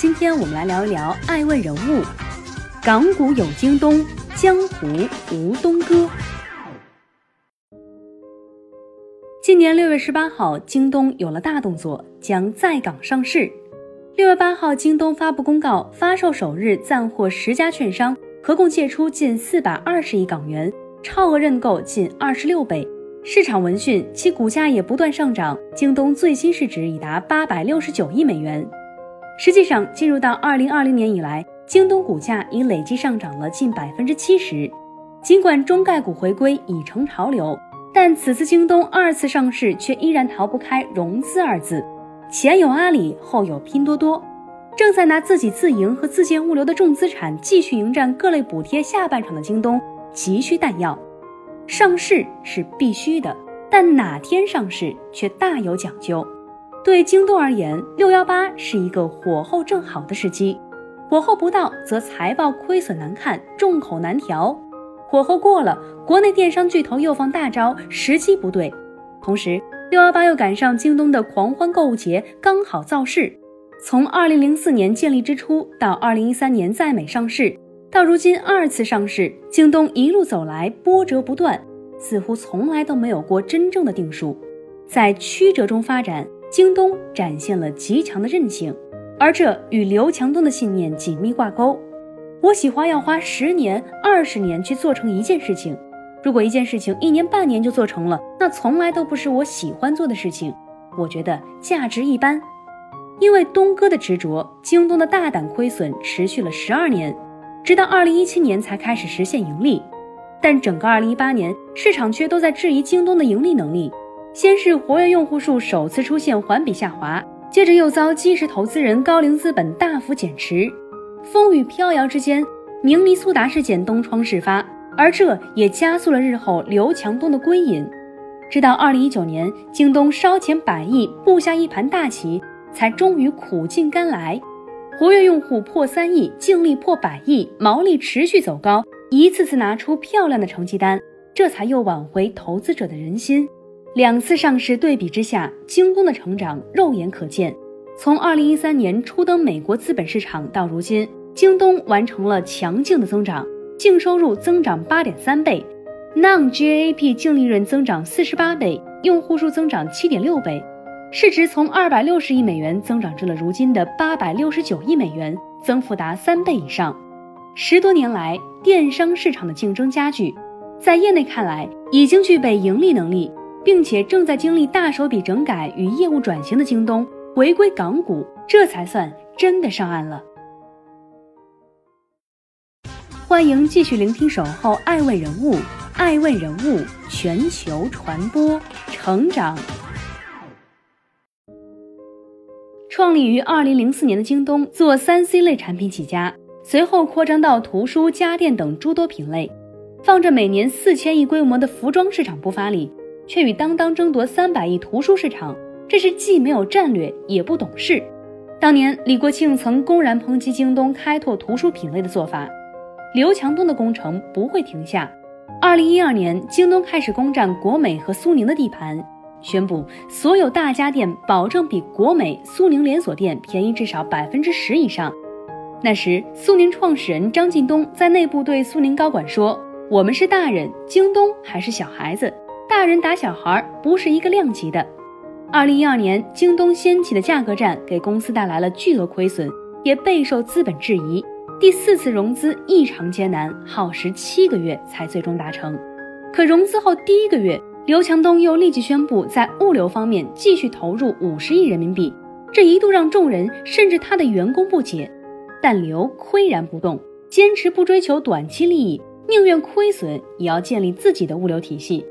今天我们来聊一聊爱问人物。港股有京东，江湖无东哥。今年六月十八号，京东有了大动作，将在港上市。六月八号，京东发布公告，发售首日暂获十家券商合共借出近四百二十亿港元，超额认购近二十六倍。市场闻讯，其股价也不断上涨，京东最新市值已达八百六十九亿美元。实际上，进入到二零二零年以来，京东股价已累计上涨了近百分之七十。尽管中概股回归已成潮流，但此次京东二次上市却依然逃不开融资二字。前有阿里，后有拼多多，正在拿自己自营和自建物流的重资产继续迎战各类补贴下半场的京东，急需弹药。上市是必须的，但哪天上市却大有讲究。对京东而言，六幺八是一个火候正好的时机。火候不到，则财报亏损难看，众口难调；火候过了，国内电商巨头又放大招，时机不对。同时，六幺八又赶上京东的狂欢购物节，刚好造势。从二零零四年建立之初到二零一三年在美上市，到如今二次上市，京东一路走来波折不断，似乎从来都没有过真正的定数，在曲折中发展。京东展现了极强的韧性，而这与刘强东的信念紧密挂钩。我喜欢要花十年、二十年去做成一件事情。如果一件事情一年半年就做成了，那从来都不是我喜欢做的事情。我觉得价值一般。因为东哥的执着，京东的大胆亏损持续了十二年，直到二零一七年才开始实现盈利。但整个二零一八年，市场却都在质疑京东的盈利能力。先是活跃用户数首次出现环比下滑，接着又遭基石投资人高瓴资本大幅减持，风雨飘摇之间，明尼苏达事件东窗事发，而这也加速了日后刘强东的归隐。直到二零一九年，京东烧钱百亿布下一盘大棋，才终于苦尽甘来，活跃用户破三亿，净利破百亿，毛利持续走高，一次次拿出漂亮的成绩单，这才又挽回投资者的人心。两次上市对比之下，京东的成长肉眼可见。从二零一三年初登美国资本市场到如今，京东完成了强劲的增长，净收入增长八点三倍，Non-GAAP 净利润增长四十八倍，用户数增长七点六倍，市值从二百六十亿美元增长至了如今的八百六十九亿美元，增幅达三倍以上。十多年来，电商市场的竞争加剧，在业内看来，已经具备盈利能力。并且正在经历大手笔整改与业务转型的京东回归港股，这才算真的上岸了。欢迎继续聆听《守候爱问人物》，爱问人物全球传播成长。创立于二零零四年的京东，做三 C 类产品起家，随后扩张到图书、家电等诸多品类，放着每年四千亿规模的服装市场不发力。却与当当争夺三百亿图书市场，这是既没有战略也不懂事。当年李国庆曾公然抨击京东开拓图书品类的做法，刘强东的工程不会停下。二零一二年，京东开始攻占国美和苏宁的地盘，宣布所有大家电保证比国美、苏宁连锁店便宜至少百分之十以上。那时，苏宁创始人张近东在内部对苏宁高管说：“我们是大人，京东还是小孩子。”大人打小孩不是一个量级的。二零一二年，京东掀起的价格战给公司带来了巨额亏损，也备受资本质疑。第四次融资异常艰难，耗时七个月才最终达成。可融资后第一个月，刘强东又立即宣布在物流方面继续投入五十亿人民币，这一度让众人甚至他的员工不解。但刘岿然不动，坚持不追求短期利益，宁愿亏损也要建立自己的物流体系。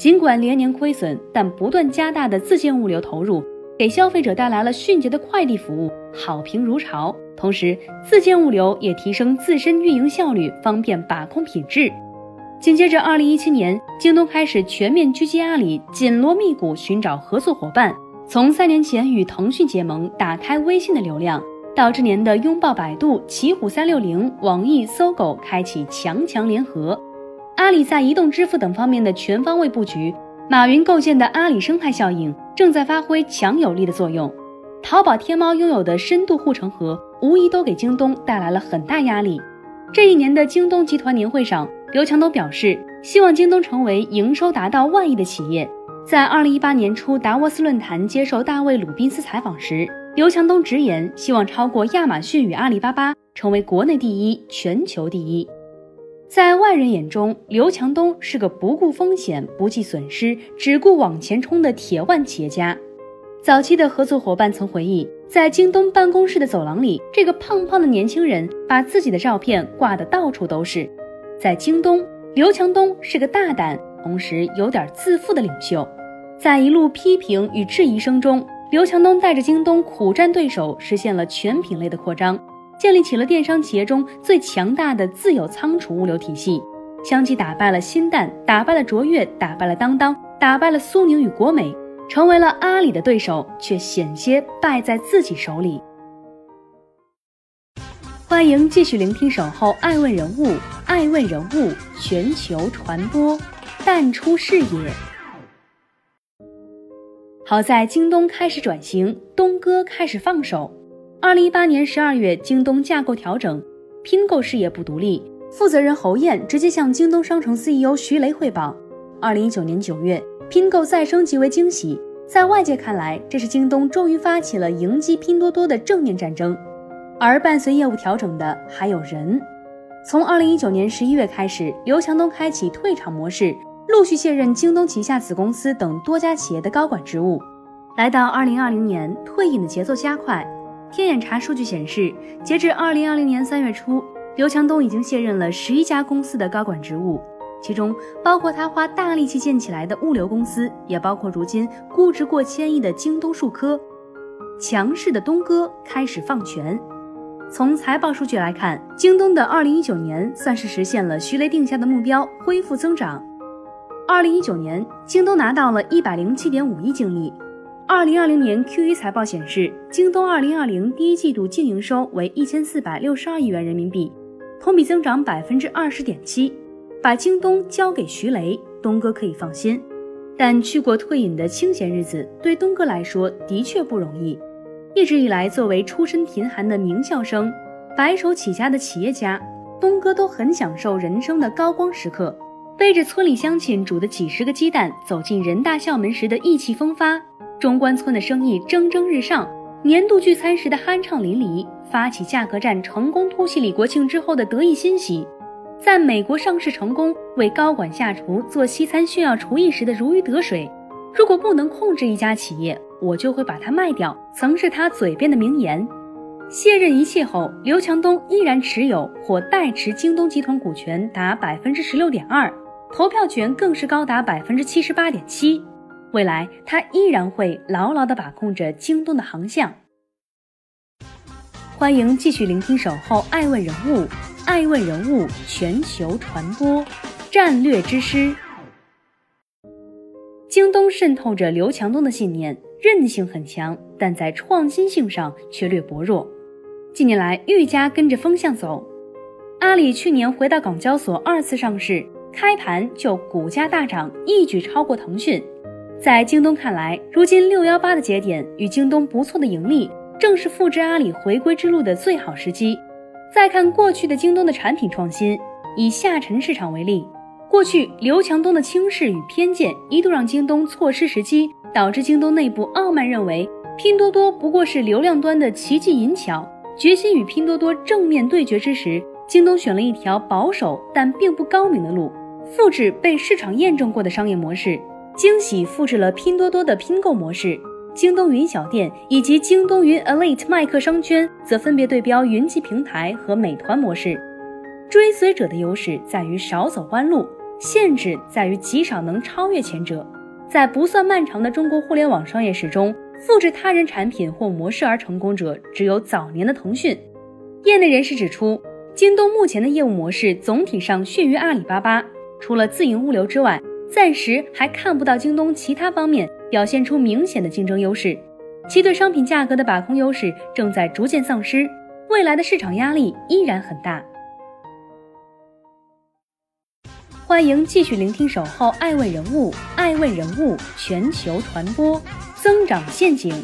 尽管连年亏损，但不断加大的自建物流投入，给消费者带来了迅捷的快递服务，好评如潮。同时，自建物流也提升自身运营效率，方便把控品质。紧接着，二零一七年，京东开始全面狙击阿里，紧锣密鼓寻找合作伙伴。从三年前与腾讯结盟，打开微信的流量，到这年的拥抱百度、奇虎三六零、网易、搜狗，开启强强联合。阿里在移动支付等方面的全方位布局，马云构建的阿里生态效应正在发挥强有力的作用。淘宝、天猫拥有的深度护城河，无疑都给京东带来了很大压力。这一年的京东集团年会上，刘强东表示，希望京东成为营收达到万亿的企业。在二零一八年初达沃斯论坛接受大卫·鲁宾斯采访时，刘强东直言，希望超过亚马逊与阿里巴巴，成为国内第一、全球第一。在外人眼中，刘强东是个不顾风险、不计损失、只顾往前冲的铁腕企业家。早期的合作伙伴曾回忆，在京东办公室的走廊里，这个胖胖的年轻人把自己的照片挂得到处都是。在京东，刘强东是个大胆，同时有点自负的领袖。在一路批评与质疑声中，刘强东带着京东苦战对手，实现了全品类的扩张，建立起了电商企业中最强大的自有仓储物流体系，相继打败了新蛋，打败了卓越，打败了当当，打败了苏宁与国美。成为了阿里的对手，却险些败在自己手里。欢迎继续聆听《守候爱问人物》，爱问人物全球传播，淡出视野。好在京东开始转型，东哥开始放手。二零一八年十二月，京东架构调整，拼购事业部独立，负责人侯艳直接向京东商城 CEO 徐雷汇报。二零一九年九月。拼购再升级为惊喜，在外界看来，这是京东终于发起了迎击拼多多的正面战争。而伴随业务调整的还有人。从二零一九年十一月开始，刘强东开启退场模式，陆续卸任京东旗下子公司等多家企业的高管职务。来到二零二零年，退隐的节奏加快。天眼查数据显示，截至二零二零年三月初，刘强东已经卸任了十一家公司的高管职务。其中包括他花大力气建起来的物流公司，也包括如今估值过千亿的京东数科。强势的东哥开始放权。从财报数据来看，京东的2019年算是实现了徐雷定下的目标，恢复增长。2019年，京东拿到了107.5亿净利。2020年 Q1 财报显示，京东2020第一季度净营收为1462亿元人民币，同比增长20.7%。把京东交给徐雷，东哥可以放心。但去过退隐的清闲日子，对东哥来说的确不容易。一直以来，作为出身贫寒的名校生，白手起家的企业家，东哥都很享受人生的高光时刻。背着村里乡亲煮的几十个鸡蛋，走进人大校门时的意气风发；中关村的生意蒸蒸日上，年度聚餐时的酣畅淋漓；发起价格战成功突袭李国庆之后的得意欣喜。在美国上市成功，为高管下厨做西餐炫耀厨艺时的如鱼得水。如果不能控制一家企业，我就会把它卖掉。曾是他嘴边的名言。卸任一切后，刘强东依然持有或代持京东集团股权达百分之十六点二，投票权更是高达百分之七十八点七。未来，他依然会牢牢地把控着京东的航向。欢迎继续聆听《守候爱问人物》。爱问人物全球传播，战略之师。京东渗透着刘强东的信念，韧性很强，但在创新性上却略薄弱。近年来，愈加跟着风向走。阿里去年回到港交所二次上市，开盘就股价大涨，一举超过腾讯。在京东看来，如今六幺八的节点与京东不错的盈利，正是复制阿里回归之路的最好时机。再看过去的京东的产品创新，以下沉市场为例，过去刘强东的轻视与偏见一度让京东错失时机，导致京东内部傲慢认为拼多多不过是流量端的奇技淫巧。决心与拼多多正面对决之时，京东选了一条保守但并不高明的路，复制被市场验证过的商业模式，惊喜复制了拼多多的拼购模式。京东云小店以及京东云 Elite 麦克商圈则分别对标云集平台和美团模式。追随者的优势在于少走弯路，限制在于极少能超越前者。在不算漫长的中国互联网商业史中，复制他人产品或模式而成功者只有早年的腾讯。业内人士指出，京东目前的业务模式总体上逊于阿里巴巴，除了自营物流之外，暂时还看不到京东其他方面表现出明显的竞争优势。其对商品价格的把控优势正在逐渐丧失，未来的市场压力依然很大。欢迎继续聆听《守候爱问人物》，爱问人物全球传播增长陷阱。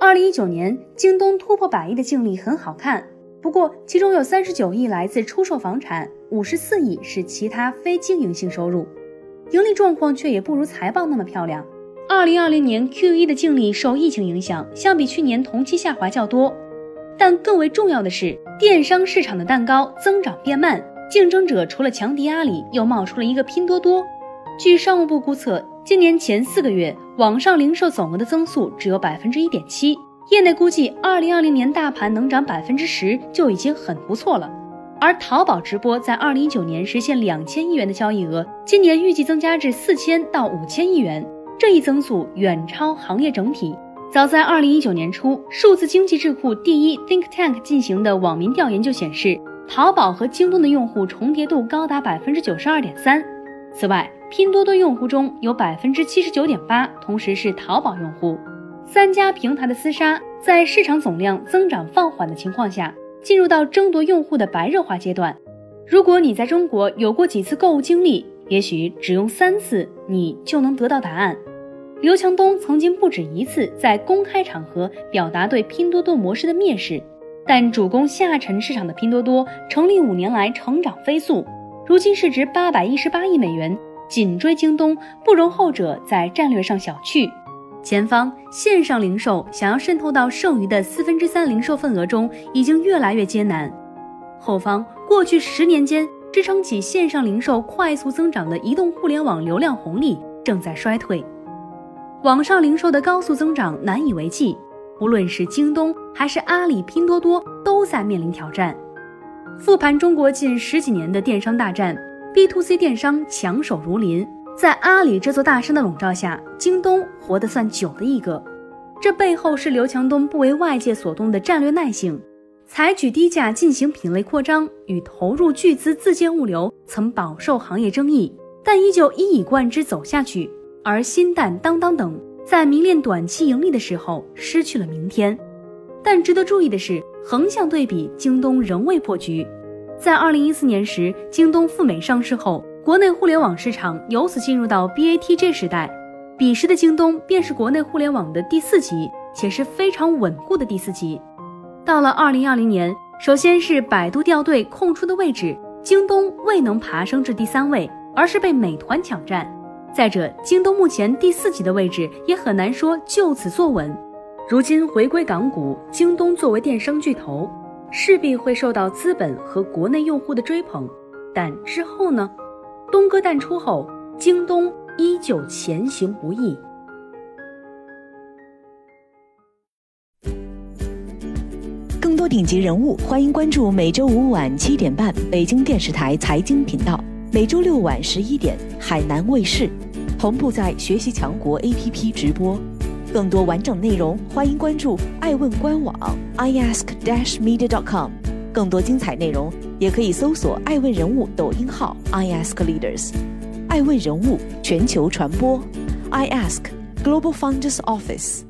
二零一九年，京东突破百亿的净利很好看，不过其中有三十九亿来自出售房产，五十四亿是其他非经营性收入，盈利状况却也不如财报那么漂亮。二零二零年 Q 一的净利受疫情影响，相比去年同期下滑较多。但更为重要的是，电商市场的蛋糕增长变慢，竞争者除了强敌阿里，又冒出了一个拼多多。据商务部估测，今年前四个月网上零售总额的增速只有百分之一点七，业内估计二零二零年大盘能涨百分之十就已经很不错了。而淘宝直播在二零一九年实现两千亿元的交易额，今年预计增加至四千到五千亿元，这一增速远超行业整体。早在二零一九年初，数字经济智库第一 Think Tank 进行的网民调研就显示，淘宝和京东的用户重叠度高达百分之九十二点三。此外，拼多多用户中有百分之七十九点八同时是淘宝用户。三家平台的厮杀，在市场总量增长放缓的情况下，进入到争夺用户的白热化阶段。如果你在中国有过几次购物经历，也许只用三次，你就能得到答案。刘强东曾经不止一次在公开场合表达对拼多多模式的蔑视，但主攻下沉市场的拼多多成立五年来成长飞速，如今市值八百一十八亿美元，紧追京东，不容后者在战略上小觑。前方线上零售想要渗透到剩余的四分之三零售份额中，已经越来越艰难。后方过去十年间支撑起线上零售快速增长的移动互联网流量红利正在衰退。网上零售的高速增长难以为继，无论是京东还是阿里、拼多多，都在面临挑战。复盘中国近十几年的电商大战，B to C 电商强手如林，在阿里这座大山的笼罩下，京东活得算久的一个。这背后是刘强东不为外界所动的战略耐性，采取低价进行品类扩张与投入巨资自建物流，曾饱受行业争议，但依旧一以贯之走下去。而新蛋、当当等在迷恋短期盈利的时候失去了明天，但值得注意的是，横向对比，京东仍未破局。在二零一四年时，京东赴美上市后，国内互联网市场由此进入到 BATG 时代。彼时的京东便是国内互联网的第四级，且是非常稳固的第四级。到了二零二零年，首先是百度掉队空出的位置，京东未能爬升至第三位，而是被美团抢占。再者，京东目前第四级的位置也很难说就此坐稳。如今回归港股，京东作为电商巨头，势必会受到资本和国内用户的追捧。但之后呢？东哥淡出后，京东依旧前行不易。更多顶级人物，欢迎关注每周五晚七点半北京电视台财经频道。每周六晚十一点，海南卫视同步在学习强国 APP 直播。更多完整内容，欢迎关注爱问官网 iask-media.com。更多精彩内容，也可以搜索爱问人物抖音号 iaskleaders。爱问人物全球传播，iask Global Founders Office。